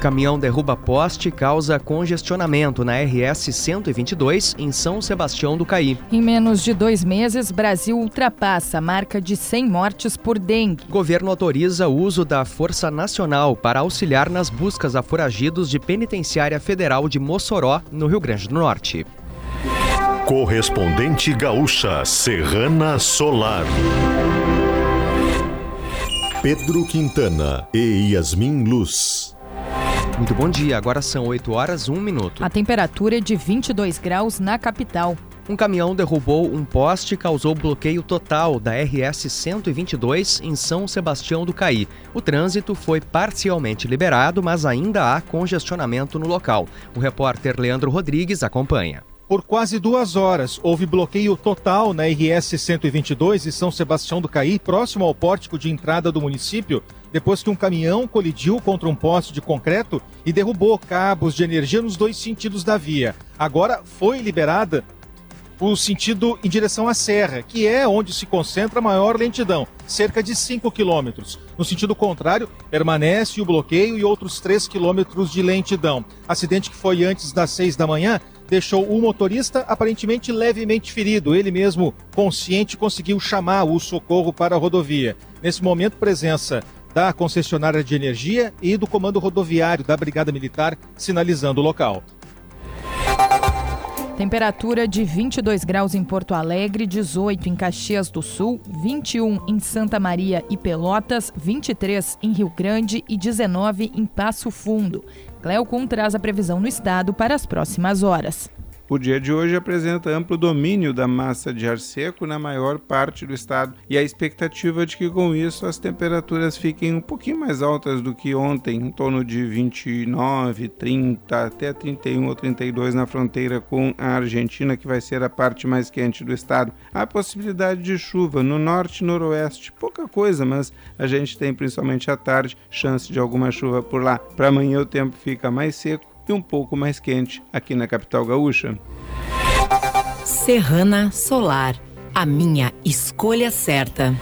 Caminhão derruba poste e causa congestionamento na RS 122 em São Sebastião do Caí. Em menos de dois meses, Brasil ultrapassa a marca de 100 mortes por dengue. Governo autoriza o uso da Força Nacional para auxiliar nas buscas a foragidos de Penitenciária Federal de Mossoró, no Rio Grande do Norte. Correspondente gaúcha Serrana Solar. Pedro Quintana e Yasmin Luz. Muito bom dia, agora são 8 horas 1 minuto. A temperatura é de 22 graus na capital. Um caminhão derrubou um poste e causou bloqueio total da RS 122 em São Sebastião do Caí. O trânsito foi parcialmente liberado, mas ainda há congestionamento no local. O repórter Leandro Rodrigues acompanha. Por quase duas horas, houve bloqueio total na RS 122 em São Sebastião do Caí, próximo ao pórtico de entrada do município, depois que um caminhão colidiu contra um poste de concreto e derrubou cabos de energia nos dois sentidos da via. Agora foi liberada o sentido em direção à serra, que é onde se concentra a maior lentidão, cerca de 5 quilômetros. No sentido contrário, permanece o bloqueio e outros 3 quilômetros de lentidão. Acidente que foi antes das 6 da manhã deixou o motorista aparentemente levemente ferido. Ele mesmo, consciente, conseguiu chamar o socorro para a rodovia. Nesse momento, presença da concessionária de energia e do comando rodoviário da Brigada Militar sinalizando o local. Temperatura de 22 graus em Porto Alegre, 18 em Caxias do Sul, 21 em Santa Maria e Pelotas, 23 em Rio Grande e 19 em Passo Fundo. Cleocum traz a previsão no estado para as próximas horas. O dia de hoje apresenta amplo domínio da massa de ar seco na maior parte do estado e a expectativa de que com isso as temperaturas fiquem um pouquinho mais altas do que ontem, em torno de 29, 30 até 31 ou 32 na fronteira com a Argentina, que vai ser a parte mais quente do estado. Há possibilidade de chuva no norte e noroeste, pouca coisa, mas a gente tem principalmente à tarde chance de alguma chuva por lá. Para amanhã o tempo fica mais seco e um pouco mais quente aqui na capital gaúcha. Serrana Solar, a minha escolha certa.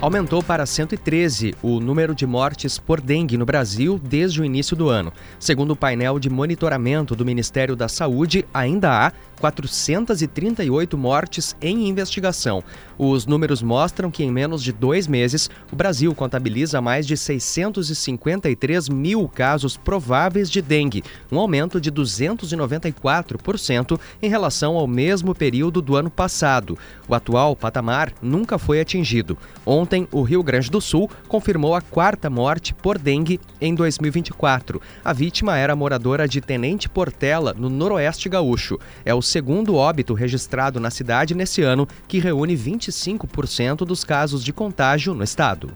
Aumentou para 113 o número de mortes por dengue no Brasil desde o início do ano. Segundo o painel de monitoramento do Ministério da Saúde, ainda há 438 mortes em investigação. Os números mostram que em menos de dois meses, o Brasil contabiliza mais de 653 mil casos prováveis de dengue, um aumento de 294% em relação ao mesmo período do ano passado. O atual patamar nunca foi atingido. Ontem, o Rio Grande do Sul confirmou a quarta morte por dengue em 2024. A vítima era moradora de Tenente Portela, no Noroeste Gaúcho. É o segundo óbito registrado na cidade nesse ano, que reúne 25% dos casos de contágio no estado.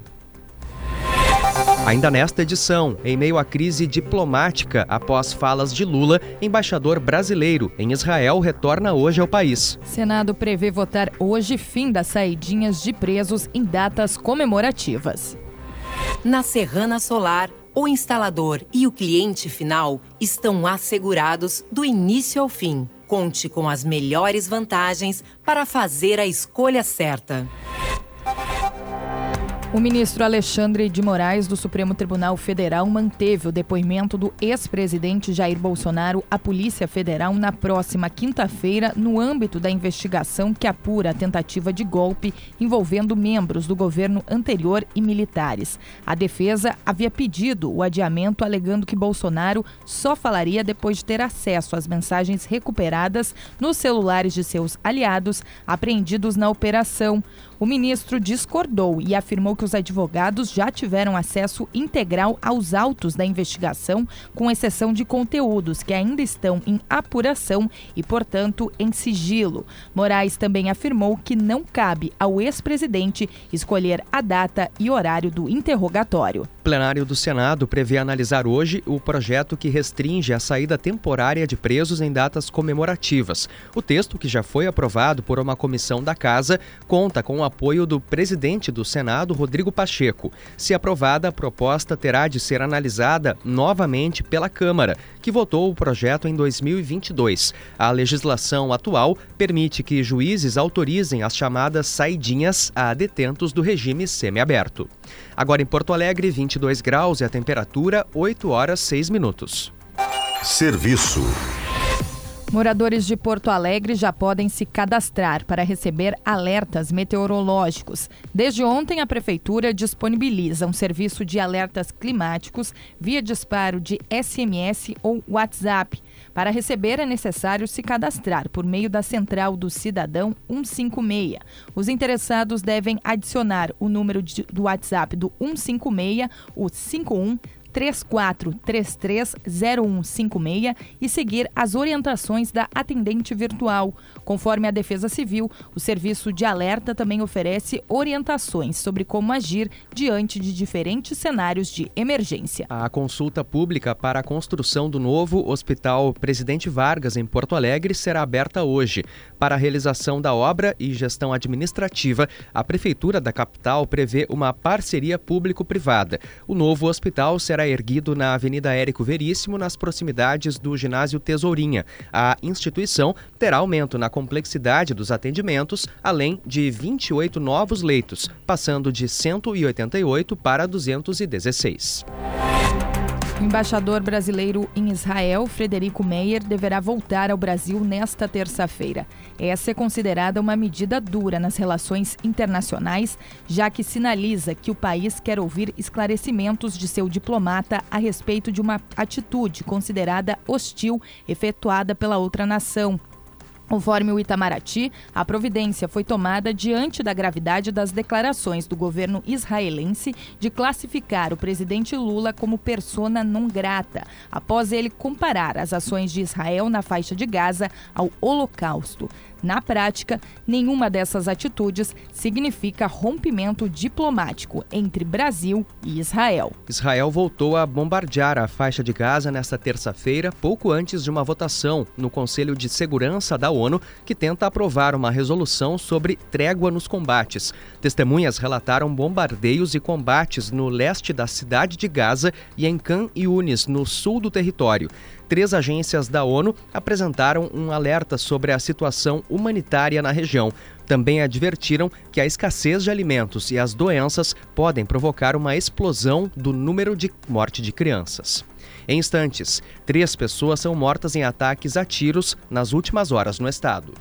Ainda nesta edição, em meio à crise diplomática após falas de Lula, embaixador brasileiro em Israel retorna hoje ao país. Senado prevê votar hoje fim das saidinhas de presos em datas comemorativas. Na Serrana Solar, o instalador e o cliente final estão assegurados do início ao fim. Conte com as melhores vantagens para fazer a escolha certa. O ministro Alexandre de Moraes, do Supremo Tribunal Federal, manteve o depoimento do ex-presidente Jair Bolsonaro à Polícia Federal na próxima quinta-feira, no âmbito da investigação que apura a tentativa de golpe envolvendo membros do governo anterior e militares. A defesa havia pedido o adiamento, alegando que Bolsonaro só falaria depois de ter acesso às mensagens recuperadas nos celulares de seus aliados apreendidos na operação. O ministro discordou e afirmou que os advogados já tiveram acesso integral aos autos da investigação, com exceção de conteúdos que ainda estão em apuração e, portanto, em sigilo. Moraes também afirmou que não cabe ao ex-presidente escolher a data e horário do interrogatório. Plenário do Senado prevê analisar hoje o projeto que restringe a saída temporária de presos em datas comemorativas. O texto, que já foi aprovado por uma comissão da Casa, conta com o apoio do presidente do Senado, Rodrigo Pacheco. Se aprovada, a proposta terá de ser analisada novamente pela Câmara, que votou o projeto em 2022. A legislação atual permite que juízes autorizem as chamadas saidinhas a detentos do regime semiaberto. Agora em Porto Alegre, 20 22 graus e a temperatura 8 horas 6 minutos. Serviço. Moradores de Porto Alegre já podem se cadastrar para receber alertas meteorológicos. Desde ontem, a Prefeitura disponibiliza um serviço de alertas climáticos via disparo de SMS ou WhatsApp. Para receber, é necessário se cadastrar por meio da Central do Cidadão 156. Os interessados devem adicionar o número de, do WhatsApp do 156, o 51 34330156 e seguir as orientações da atendente virtual. Conforme a Defesa Civil, o serviço de alerta também oferece orientações sobre como agir diante de diferentes cenários de emergência. A consulta pública para a construção do novo Hospital Presidente Vargas em Porto Alegre será aberta hoje. Para a realização da obra e gestão administrativa, a Prefeitura da capital prevê uma parceria público-privada. O novo hospital será erguido na Avenida Érico Veríssimo, nas proximidades do ginásio Tesourinha. A instituição terá aumento na complexidade dos atendimentos, além de 28 novos leitos, passando de 188 para 216. O embaixador brasileiro em Israel, Frederico Meyer, deverá voltar ao Brasil nesta terça-feira. Essa é considerada uma medida dura nas relações internacionais, já que sinaliza que o país quer ouvir esclarecimentos de seu diplomata a respeito de uma atitude considerada hostil efetuada pela outra nação, Conforme o Itamaraty, a providência foi tomada diante da gravidade das declarações do governo israelense de classificar o presidente Lula como persona non grata, após ele comparar as ações de Israel na faixa de Gaza ao Holocausto. Na prática, nenhuma dessas atitudes significa rompimento diplomático entre Brasil e Israel. Israel voltou a bombardear a faixa de Gaza nesta terça-feira, pouco antes de uma votação no Conselho de Segurança da ONU, que tenta aprovar uma resolução sobre trégua nos combates. Testemunhas relataram bombardeios e combates no leste da cidade de Gaza e em Khan Yunis, no sul do território três agências da ONU apresentaram um alerta sobre a situação humanitária na região. Também advertiram que a escassez de alimentos e as doenças podem provocar uma explosão do número de morte de crianças. Em instantes, três pessoas são mortas em ataques a tiros nas últimas horas no estado.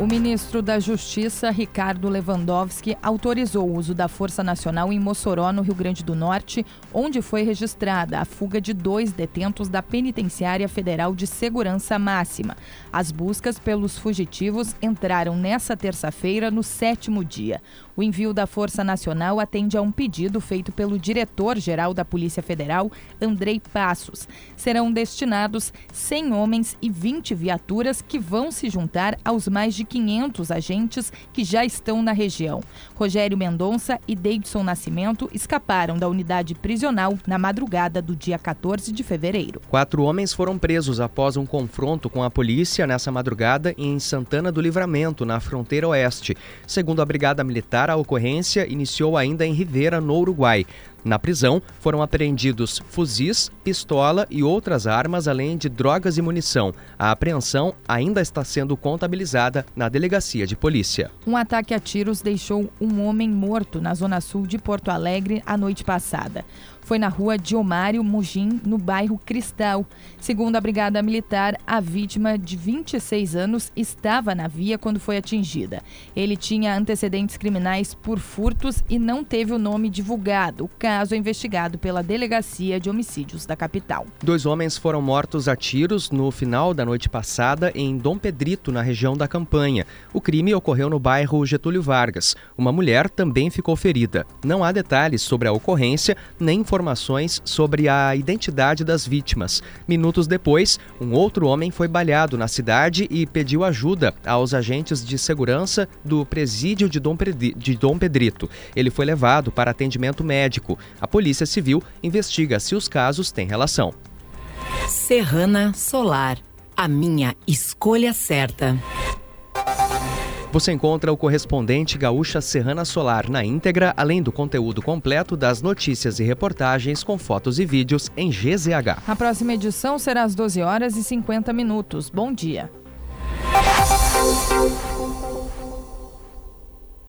O ministro da Justiça, Ricardo Lewandowski, autorizou o uso da Força Nacional em Mossoró, no Rio Grande do Norte, onde foi registrada a fuga de dois detentos da Penitenciária Federal de Segurança Máxima. As buscas pelos fugitivos entraram nessa terça-feira, no sétimo dia. O envio da Força Nacional atende a um pedido feito pelo diretor-geral da Polícia Federal, Andrei Passos. Serão destinados 100 homens e 20 viaturas que vão se juntar aos mais de 500 agentes que já estão na região. Rogério Mendonça e Davidson Nascimento escaparam da unidade prisional na madrugada do dia 14 de fevereiro. Quatro homens foram presos após um confronto com a polícia nessa madrugada em Santana do Livramento, na fronteira oeste. Segundo a Brigada Militar, a ocorrência iniciou ainda em Rivera, no Uruguai. Na prisão, foram apreendidos fuzis, pistola e outras armas, além de drogas e munição. A apreensão ainda está sendo contabilizada na delegacia de polícia. Um ataque a tiros deixou um homem morto na zona sul de Porto Alegre a noite passada foi na rua Diomário Mugim, no bairro Cristal. Segundo a Brigada Militar, a vítima, de 26 anos, estava na via quando foi atingida. Ele tinha antecedentes criminais por furtos e não teve o nome divulgado. O caso é investigado pela Delegacia de Homicídios da capital. Dois homens foram mortos a tiros no final da noite passada em Dom Pedrito, na região da Campanha. O crime ocorreu no bairro Getúlio Vargas. Uma mulher também ficou ferida. Não há detalhes sobre a ocorrência nem informações sobre a identidade das vítimas. Minutos depois, um outro homem foi baleado na cidade e pediu ajuda aos agentes de segurança do presídio de Dom Pedrito. Ele foi levado para atendimento médico. A Polícia Civil investiga se os casos têm relação. Serrana Solar, a minha escolha certa. Você encontra o correspondente Gaúcha Serrana Solar na íntegra, além do conteúdo completo das notícias e reportagens com fotos e vídeos em GZH. A próxima edição será às 12 horas e 50 minutos. Bom dia.